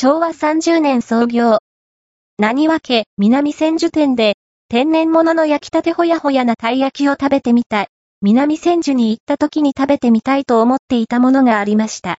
昭和30年創業。何わけ、南千住店で、天然物の焼きたてほやほやなたい焼きを食べてみたい。南千住に行った時に食べてみたいと思っていたものがありました。